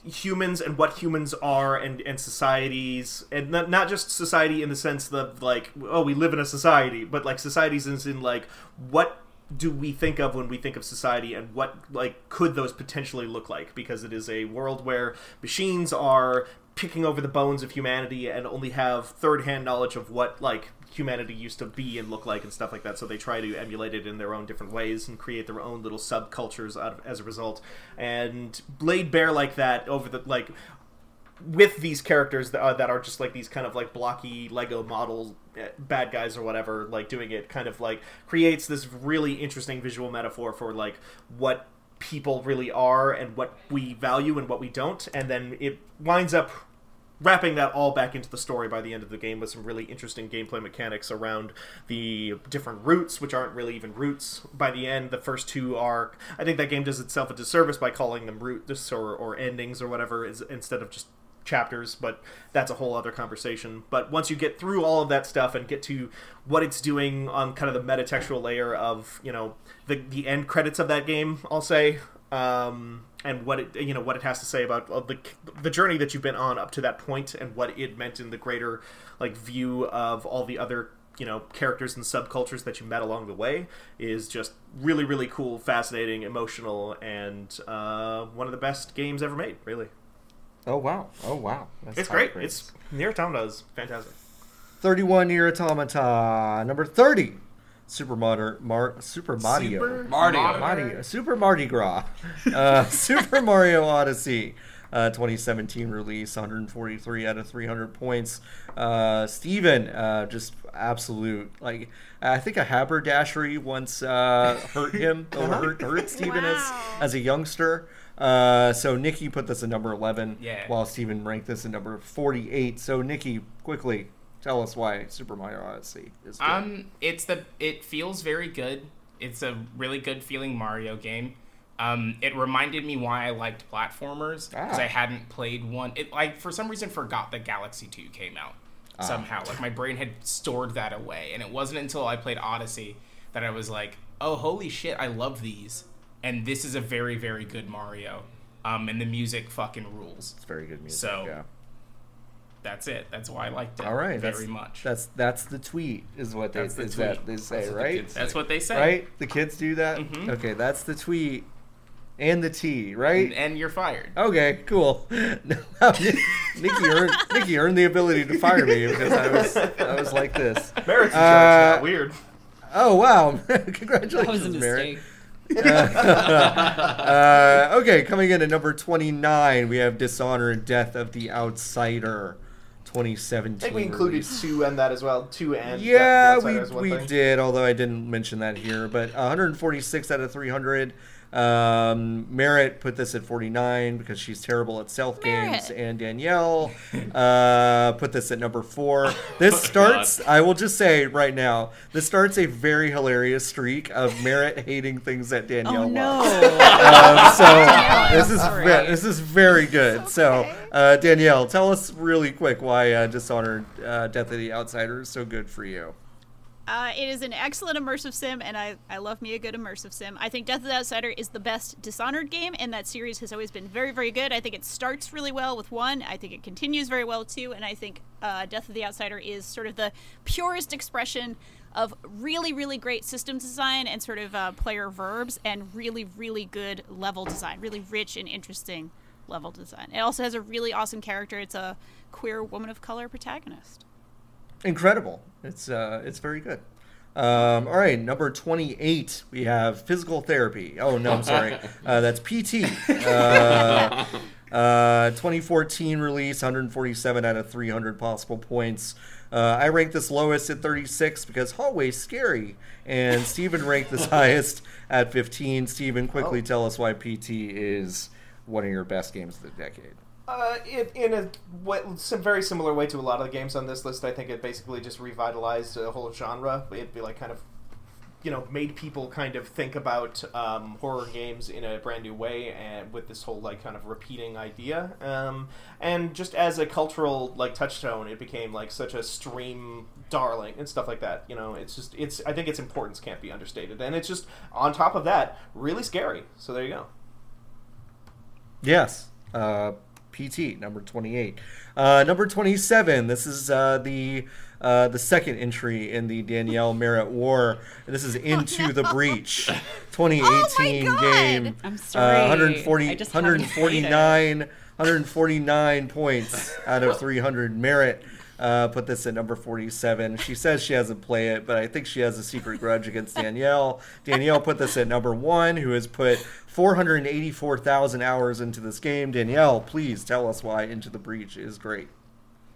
humans and what humans are and, and societies and not, not just society in the sense of like oh we live in a society but like societies is in like what do we think of when we think of society and what like could those potentially look like? Because it is a world where machines are picking over the bones of humanity and only have third-hand knowledge of what like humanity used to be and look like and stuff like that. So they try to emulate it in their own different ways and create their own little subcultures out of, as a result. And laid bare like that over the like with these characters that are, that are just like these kind of like blocky Lego model eh, bad guys or whatever, like doing it kind of like creates this really interesting visual metaphor for like what people really are and what we value and what we don't, and then it winds up wrapping that all back into the story by the end of the game with some really interesting gameplay mechanics around the different routes, which aren't really even routes. By the end, the first two are. I think that game does itself a disservice by calling them routes or, or endings or whatever, is, instead of just chapters, but that's a whole other conversation. But once you get through all of that stuff and get to what it's doing on kind of the metatextual layer of, you know, the, the end credits of that game, I'll say, um, and what it you know what it has to say about uh, the the journey that you've been on up to that point and what it meant in the greater like view of all the other you know characters and subcultures that you met along the way is just really really cool, fascinating, emotional, and uh, one of the best games ever made. Really, Oh wow! Oh wow! That's it's great. praise. It's Nier Automata is fantastic. 31 Nier Automata. Number 30, Super Mario. Mar- Super Mario. Super Mario. Mario. Super Mardi Gras. Uh, Super Mario Odyssey. Uh, 2017 release, 143 out of 300 points. Uh, Steven, uh, just absolute. Like, I think a haberdashery once uh, hurt him, or hurt, hurt Steven Wow. as, as a youngster. Uh, so Nikki put this at number 11, Yeah. while Steven ranked this at number 48. So, Nikki, quickly tell us why Super Mario Odyssey is good. Um, it's the it feels very good. It's a really good feeling Mario game. Um, it reminded me why I liked platformers because Ah. I hadn't played one. It like for some reason forgot that Galaxy Two came out Ah. somehow. Like my brain had stored that away, and it wasn't until I played Odyssey that I was like, "Oh, holy shit! I love these." And this is a very very good Mario. Um, and the music fucking rules. it's very good music. So, yeah. That's it. That's why I liked it All right, very that's, much. That's that's the tweet, is what they That's the is tweet. that they say, That's what the right? kids That's what they say. Right? The kids do that. Mhm. Okay, that's the tweet, and the T, right? And, and you're fired. Okay, cool. Nikki earned Nikki earned the ability to fire me because I was I was like this. Merritt's in Uh, charge. Weird. Oh wow! That Congratulations, was a Merritt. mistake. Uh, okay, coming in at number twenty nine, we have Dishonored Death of the Outsider, twenty I think we included two and that as well. Two and Yeah, we, we thing. did, although I didn't mention that here. But 146 out of 300. Um, Merritt put this at 49 because she's terrible at stealth games. And Danielle uh, put this at number four. This starts, I will just say right now, this starts a very hilarious streak of Merritt hating things that Danielle Oh no! loves. Um, so this is Sorry. ve- this is very good. So uh, Danielle, tell us really quick why uh, Dishonored uh, Death of the Outsider is so good for you. Uh, it is an excellent immersive sim, and I, I love me a good immersive sim. I think Death of the Outsider is the best Dishonored game, and that series has always been very, very good. I think it starts really well with one. I think it continues very well two, and I think uh, Death of the Outsider is sort of the purest expression of really, really great systems design and sort of uh, player verbs, and really, really good level design, really rich and interesting level design. It also has a really awesome character. It's a queer woman of color protagonist. Incredible. It's uh, it's very good. Um, all right, number 28, we have physical therapy. Oh, no, I'm sorry. Uh, that's PT. Uh, uh, 2014 release, 147 out of 300 possible points. Uh, I ranked this lowest at 36 because hallway's scary. And Steven ranked this highest at 15. Steven, quickly Oh. tell us why PT is one of your best games of the decade. Uh, it, in a way, some very similar way to a lot of the games on this list, I think it basically just revitalized a whole genre. It'd be like kind of, you know, made people kind of think about um, horror games in a brand new way, and with this whole like kind of repeating idea. Um, and just as a cultural like touchstone, it became like such a stream darling and stuff like that. You know, it's just it's. I think its importance can't be understated, and it's just on top of that really scary. So there you go. Yes. Uh, PT number 28. Uh, number 27. This is uh, the uh, the second entry in the Danielle Merritt War. This is Into the Breach 2018 God! game. I'm sorry. Uh, 140 I just haven't played it. 149 149 points out of 300 Merritt. Uh, put this at number 47. She says she hasn't played it, but I think she has a secret grudge against Danielle. Danielle put this at number one, who has put 484,000 hours into this game. Danielle, please tell us why Into the Breach is great.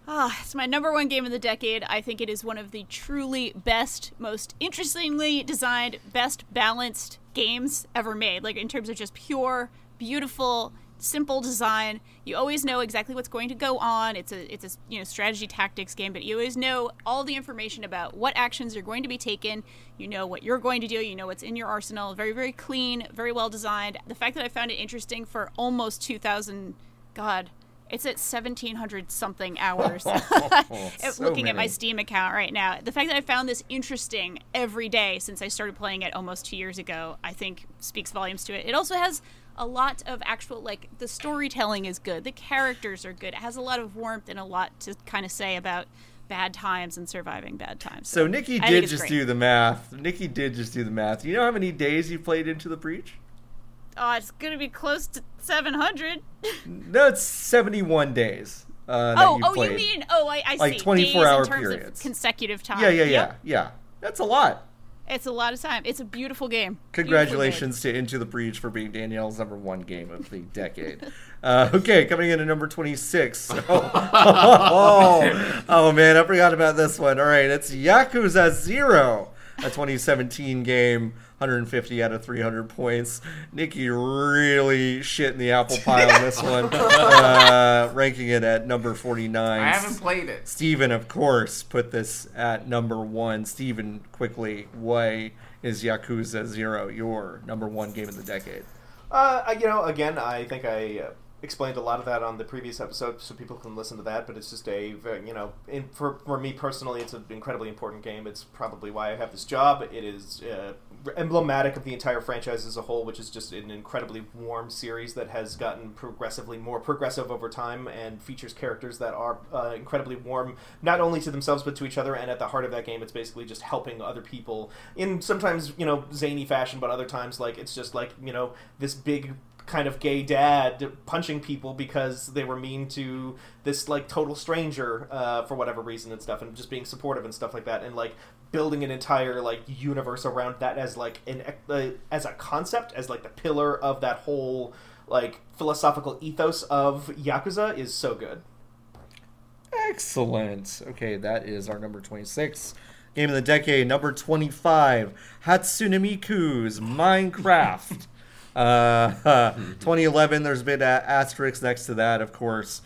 Ah, it's my number one game of the decade. I think it is one of the truly best, most interestingly designed, best balanced games ever made. Like in terms of just pure, beautiful, simple design. You always know exactly what's going to go on. It's a it's a you know strategy tactics game, but you always know all the information about what actions are going to be taken. You know what you're going to do. You know what's in your arsenal. Very very clean, very well designed. The fact that I found it interesting for almost 2,000, God. It's at 1700 something hours. So Looking at my. Steam account right now. The fact that I found this interesting every day since I started playing it almost two years ago, I think speaks volumes to it. It also has a lot of actual, like, the storytelling is good, the characters are good. It has a lot of warmth and a lot to kind of say about bad times and surviving bad times. So Nikki I did just great. do the math. Nikki did just do the math. You know how many days you played Into the Breach? Oh, it's going to be close to 700. No, it's 71 days. Uh, that oh, you oh, played. you mean, oh, I, I Like see. 24 Days hour in terms periods. Of consecutive time. Yeah, yeah, yeah, Yep. yeah. That's a lot. It's a lot of time. It's a beautiful game. Beautifully made. Congratulations to Into the Breach for being Danielle's number one game of the decade. Uh, okay, coming in at number 26. Oh, oh, man, I forgot about this one. All right, it's Yakuza Zero, a 2017 game, 150 out of 300 points. Nikki really shit in the apple pie on this one, uh, ranking it at number 49. I haven't played it. Steven, of course, put this at number one. Steven, quickly, why is Yakuza Zero your number one game of the decade? Uh, you know, again, I think I uh, explained a lot of that on the previous episode, so people can listen to that. But it's just a, you know, in, for for me personally, it's an incredibly important game. It's probably why I have this job. It is uh, emblematic of the entire franchise as a whole, which is just an incredibly warm series that has gotten progressively more progressive over time and features characters that are uh, incredibly warm, not only to themselves but to each other. And at the heart of that game, it's basically just helping other people in sometimes you know zany fashion, but other times like it's just like you know this big kind of gay dad punching people because they were mean to this like total stranger uh, for whatever reason and stuff and just being supportive and stuff like that and like building an entire like universe around that as like an uh, as a concept as like the pillar of that whole like philosophical ethos of yakuza is so good Excellent. Okay, that is our number 26. Game of the decade, number 25, Hatsune Miku's Minecraft. uh, 2011, there's been a asterisk next to that, of course.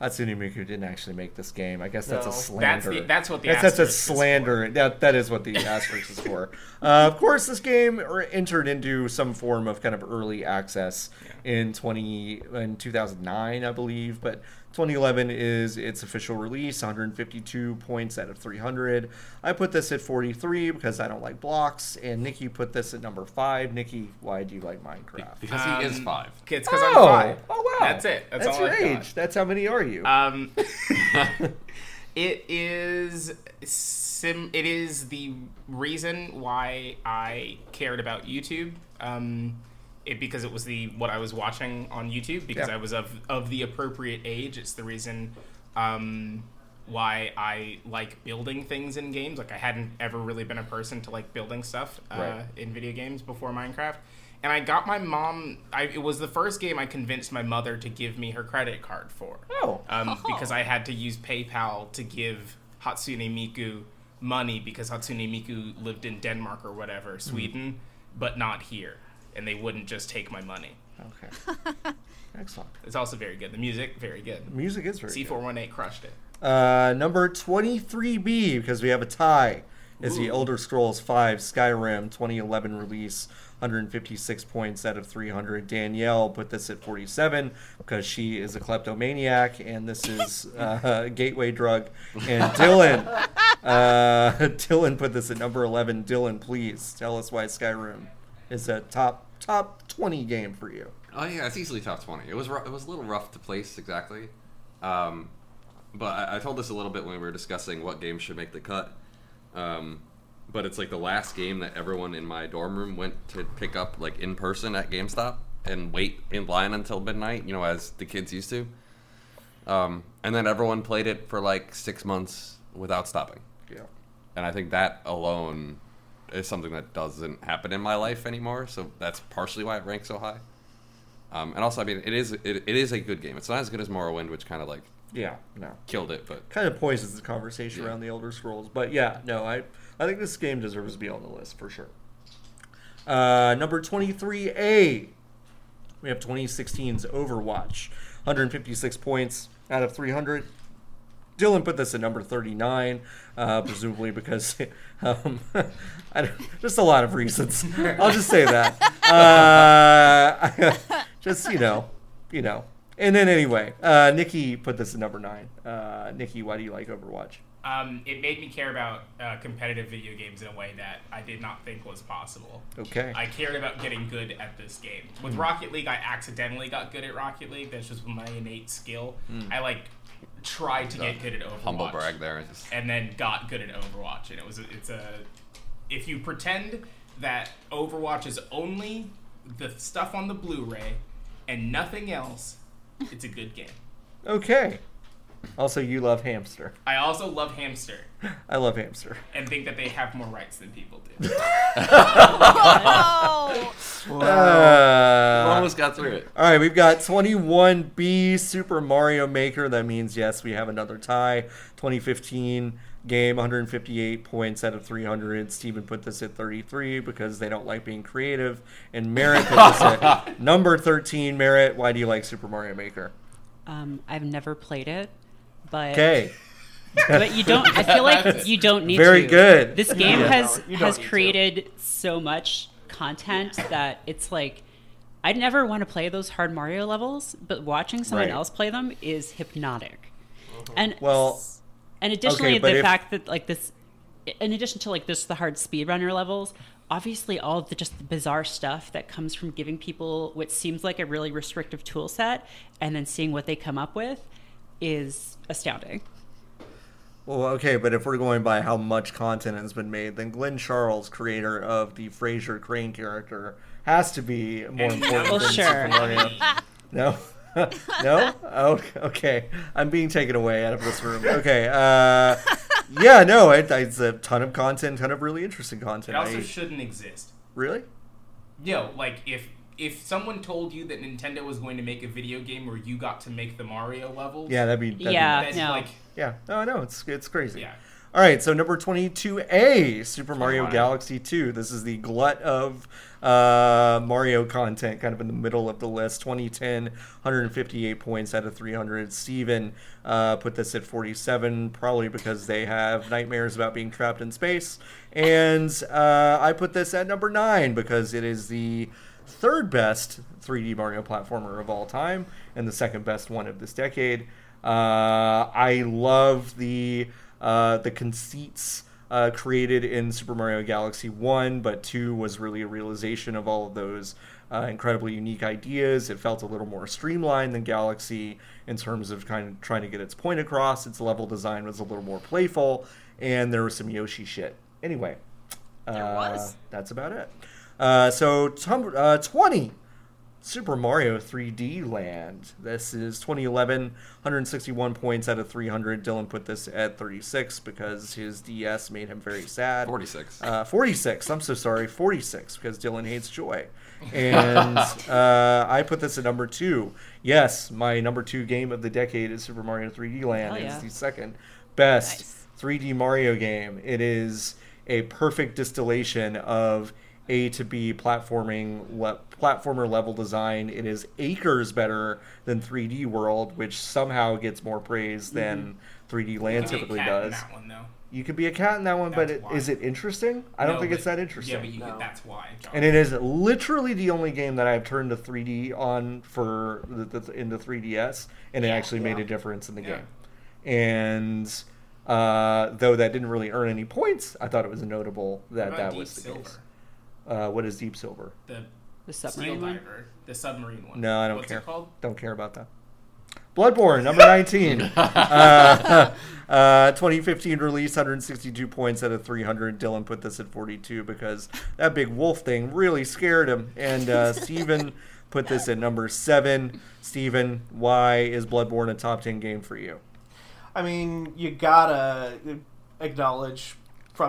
Hatsune Miku didn't actually make this game. I guess that's a slander. That's the- that's what the That's, that's a asterisk is for. slander. That that is what the asterisk is for. Uh, of course, this game er- entered into some form of kind of early access in twenty in two thousand nine, I believe, but. 2011 is its official release, 152 points out of 300. I put this at 43 because I don't like blocks, and Nikki put this at number five. Nikki, why do you like Minecraft? Because he is Um, five. It's because oh, I'm five. oh wow, That's it. That's, all your I've age. got. That's how many are you? Um, it is sim. It is the reason why I cared about YouTube. Um, it because it was the what I was watching on YouTube because Yeah. I was of of the appropriate age. It's the reason. Um, why I like building things in games. Like I hadn't ever really been a person to like building stuff uh, Right. in video games before Minecraft. And I got my mom. I, it was the first game I convinced my mother to give me her credit card for oh, um, because I had to use PayPal to give Hatsune Miku money because Hatsune Miku lived in Denmark or whatever, Sweden, but not here, and they wouldn't just take my money. okay. Excellent. It's also very good. The music, very good. The Music is very C four one eight crushed it. Uh, number 23B, because we have a tie, is the Elder Scrolls V Skyrim 2011 release. 156 points out of 300. Danielle put this at 47 because she is a kleptomaniac and this is uh, a gateway drug. And Dylan, uh, Dylan put this at number 11. Dylan, please tell us why Skyrim is a top top 20 game for you. Oh yeah, it's easily top twenty. It was it was a little rough to place exactly, um, but I, I told this a little bit when we were discussing what games should make the cut. Um, but it's like the last game that everyone in my dorm room went to pick up like in person at GameStop and wait in line until midnight. You know, as the kids used to. Um, and then everyone played it for like six months without stopping. Yeah. And I think that alone is something that doesn't happen in my life anymore. So that's partially why it ranks so high. Um, and also, I mean, it is it, it is a good game. It's not as good as Morrowind, which kind of like Yeah, no. killed it, but kind of poisons the conversation Yeah. around the Elder Scrolls. But yeah, no, I I think this game deserves to be on the list for sure. Uh, number 23A, we have 2016's Overwatch, 156 points out of 300. Dylan put this at number 39, uh, presumably because um, I don't, just a lot of reasons. I'll just say that. Uh, just you know, you know. And then anyway, uh, Nikki put this at number nine. Uh, Nikki, why do you like Overwatch? Um, it made me care about uh, competitive video games in a way that I did not think was possible. Okay. I cared about getting good at this game. With Rocket League, I accidentally got good at Rocket League. That's just my innate skill. I like tried to get good at Overwatch. humble brag there. Just, and then got good at Overwatch. And it was it's a if you pretend that Overwatch is only the stuff on the Blu-ray and nothing else, it's a good game. Okay. Also, you love Hamster. I also love Hamster I love Hamster. and think that they have more rights than people do. Oh, Uh, almost got through it. All right, we've got 21B Super Mario Maker. That means, yes, we have another tie. 2015 game, 158 points out of 300. Steven put this at 33 because they don't like being creative. And Merritt put this at number 13. Merritt, why do you like Super Mario Maker? Um, I've never played it, but Okay. but you don't. I feel like you don't need to. Very to. good. This game Yeah. has You don't has need to. created so much content that it's like I'd never want to play those hard Mario levels, but watching someone Right. else play them is hypnotic. Mm-hmm. And Well, and additionally, okay, the if- fact that like this, in addition to like this, the hard speedrunner levels, obviously all the just the bizarre stuff that comes from giving people what seems like a really restrictive tool set and then seeing what they come up with is astounding. Well, okay, but if we're going by how much content has been made, then Glen Charles, creator of the Frasier Crane character, has to be more important Well, than sure. Super Mario. No, no. Oh, okay. I'm being taken away out of this room. Okay. Uh, yeah. No. It, it's a ton of content, ton of really interesting content. It content. also I- shouldn't exist. really? Yo, like if if someone told you that Nintendo was going to make a video game where you got to make the Mario levels, Yeah. That'd be. That'd Yeah. Be, no. like yeah. No. No. It's it's crazy. yeah. All right, so number 22A, Super Mario Galaxy 2. This is the glut of uh, Mario content, kind of in the middle of the list. 2010, 158 points out of 300. Steven uh, put this at 47, probably because they have nightmares about being trapped in space. And uh, I put this at number 9 because it is the third best 3D Mario platformer of all time and the second best one of this decade. Uh, I love the uh, the conceits uh, created in Super Mario Galaxy One, but Two was really a realization of all of those uh, incredibly unique ideas. It felt a little more streamlined than Galaxy in terms of kind of trying to get its point across. Its level design was a little more playful, and there was some Yoshi shit. Anyway, There uh, was. That's about it. Uh, so tum- uh, 20 Super Mario 3D Land. This is 2011, 161 points out of 300. Dylan put this at 36 because his DS made him very sad. 46. Uh, 46. I'm so sorry. 46 because Dylan hates joy. And uh, I put this at number two. Yes, my number two game of the decade is Super Mario 3D Land. Hell It's the second best Nice. 3D Mario game. It is a perfect distillation of A to B platforming, le- platformer level design. It is acres better than 3D World, which somehow gets more praise than 3D Land Be a typically cat in does. that one, though. You could be a cat in that one, but That's it, why. is it interesting? I don't think but- it's that interesting. Yeah, but you, No. that's why. John. and it is literally the only game that I've turned to 3D on for the, the, in the 3DS, and it Yeah. actually made a difference in the Yeah. game. And uh, though that didn't really earn any points, I thought it was notable What that about that Deep was the Silver? case. Uh, what is Deep Silver? The The submarine one. diver, the submarine one. No, I don't What's care. it called? Don't care about that. Bloodborne, number 19. uh, uh, 2015 release, 162 points out of 300. Dylan put this at 42 because that big wolf thing really scared him. And uh, Steven put this at number 7. Steven, why is Bloodborne a top 10 game for you? I mean, you gotta acknowledge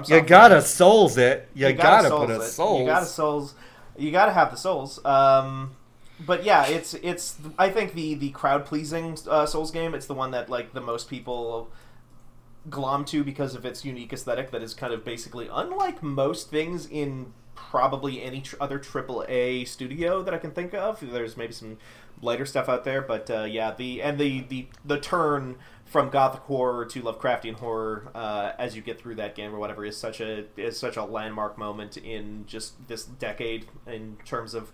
from You gotta souls it. You, gotta, souls put a it. souls. You gotta souls. You gotta have the souls. Um, but yeah, it's it's. I think the the crowd pleasing uh, Souls game. It's the one that like the most people glom to because of its unique aesthetic. That is kind of basically unlike most things in probably any tr- other AAA studio that I can think of. There's maybe some lighter stuff out there, but uh, yeah, the and the the the turn from gothic horror to Lovecraftian horror uh, as you get through that game or whatever is such a is such a landmark moment in just this decade in terms of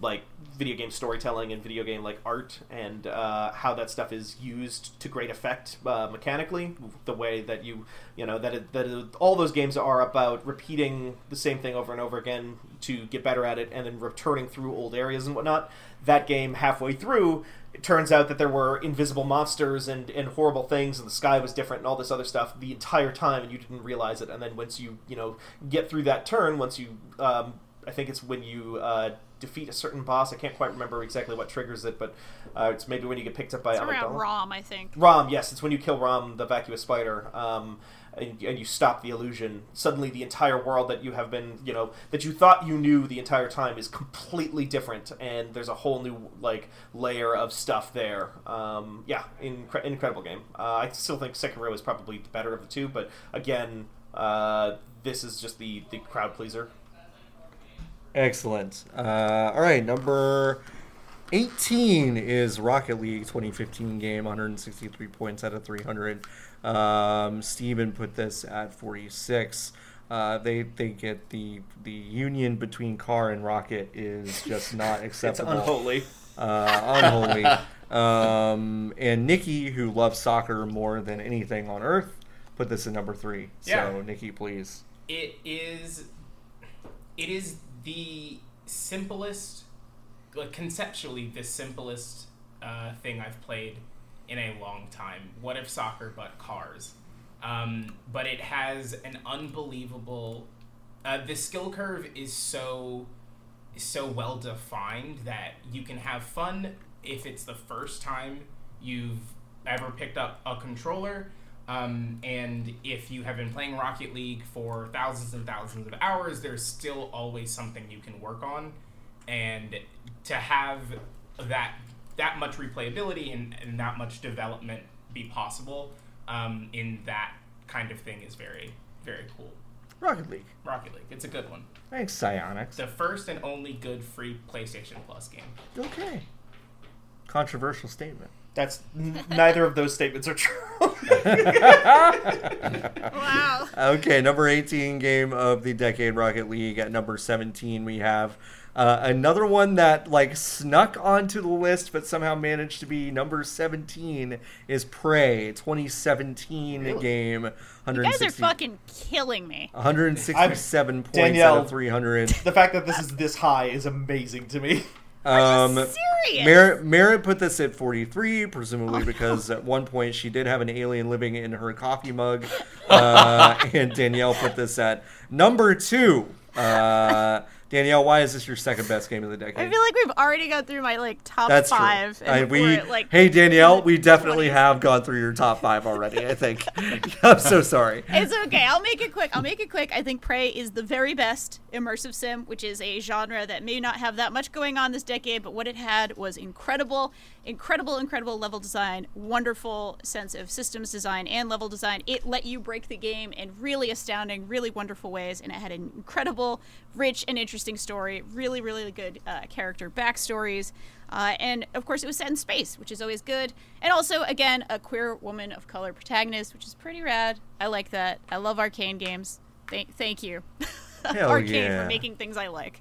like video game storytelling and video game like art and uh, how that stuff is used to great effect uh, mechanically the way that you you know that it, that it, all those games are about repeating the same thing over and over again to get better at it and then returning through old areas and whatnot. That game halfway through it turns out that there were invisible monsters and, and horrible things and the sky was different and all this other stuff the entire time and you didn't realize it and then once you you know get through that turn once you um, I think it's when you uh, defeat a certain boss. I can't quite remember exactly what triggers it, but uh, it's maybe when you get picked up by It's around Rom, I think. Rom, yes, it's when you kill Rom, the vacuous spider, um, and, and you stop the illusion. Suddenly, the entire world that you have been, you know, that you thought you knew the entire time is completely different, and there's a whole new like layer of stuff there. Um, yeah, incre- incredible game. Uh, I still think Sekiro is probably the better of the two, but again, uh, this is just the the crowd pleaser. Excellent. Uh, all right, number 18 is Rocket League 2015 game, 163 points out of 300. Um, Steven put this at 46. Uh, they they get the the union between car and rocket is just not It's acceptable. unholy. uh, unholy. Um, and Nikki, who loves soccer more than anything on earth, put this in number three. So Nikki, please. it is it is the simplest like conceptually the simplest uh, thing I've played in a long time. What if soccer but cars? Um, but it has an unbelievable. Uh, the skill curve is so so well defined that you can have fun if it's the first time you've ever picked up a controller. Um, and if you have been playing Rocket League for thousands and thousands of hours, there's still always something you can work on. And to have that that much replayability and, and that much development be possible um, in that kind of thing is very, very cool. Rocket League. Rocket League, it's a good one. Thanks, Psyonix. The first and only good free PlayStation Plus game. Okay. Controversial statement. That's n- neither of those statements are true. Wow. Okay, number 18 game of the decade, Rocket League. At number 17, we have uh, another one that like snuck onto the list, but somehow managed to be number 17. Is Prey 2017 Really? game. You guys are fucking killing me. 167 points Danielle. out of 300. the fact that this is this high is amazing to me. Um, Serious. Merritt, Merritt put this at 43, presumably because at one point she did have an alien living in her coffee mug. Uh, and Danielle put this at number two. Uh, Danielle, why is this your second best game of the decade? I feel like we've already gone through my like top That's five. true. and I, we, like, hey Danielle, we definitely 20s. have gone through your top five already. I think. I'm so sorry. It's okay. I'll make it quick. I'll make it quick. I think Prey is the very best immersive sim, which is a genre that may not have that much going on this decade, but what it had was incredible, incredible, incredible level design, wonderful sense of systems design and level design. It let you break the game in really astounding, really wonderful ways, and it had an incredible, rich, and interesting story. Really, really good uh, character backstories. Uh, and of course, it was set in space, which is always good. And also, again, a queer woman of color protagonist, which is pretty rad. I like that. I love Arkane games. Thank, thank you, Arkane, yeah. for making things I like.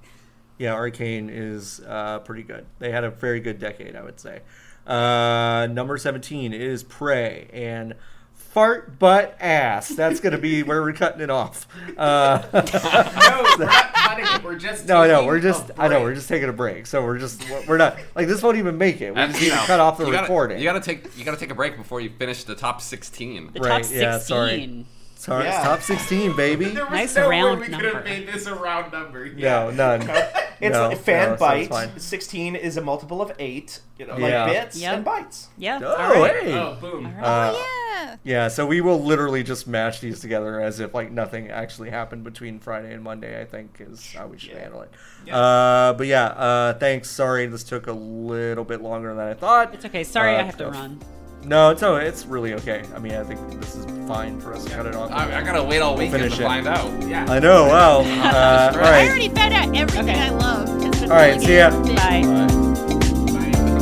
Yeah, Arkane is uh, pretty good. They had a very good decade, I would say. Uh, number 17 is Prey and Fart Butt Ass. That's going to be where we're cutting it off. Uh, No, we're not cutting it. We're just no, no, taking we're just, I know, we're just taking a break. So we're just, we're not, like, this won't even make it. We And, just you need to cut off the you gotta- recording. You gotta take you gotta take a break before you finish the top sixteen. The Right, top yeah, sorry. Sorry, it's Yeah. top 16, baby. There was Nice no way round we could have made this a round number. No, none. It's No, like fan no, so bite. it's. Sixteen is a multiple of eight. You know, Yeah. like bits Yep. and bytes. Yeah. Oh, all right. hey. Oh, boom. All right. Uh, oh yeah. Yeah, so we will literally just mash these together as if like nothing actually happened between Friday and Monday. I think is how we should Yeah. handle it. Yeah. Uh, but yeah, uh, thanks. Sorry, this took a little bit longer than I thought. It's okay. Sorry, Uh, I have to so- run. No, it's no, it's really okay. I mean, I think this is fine for us to cut it off. I, I gotta wait all weekend we'll to find out. Yeah. I know. Well, Uh, all right. I already found out everything okay. I love. All right. Really see ya. Bye. Bye.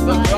Bye. Bye.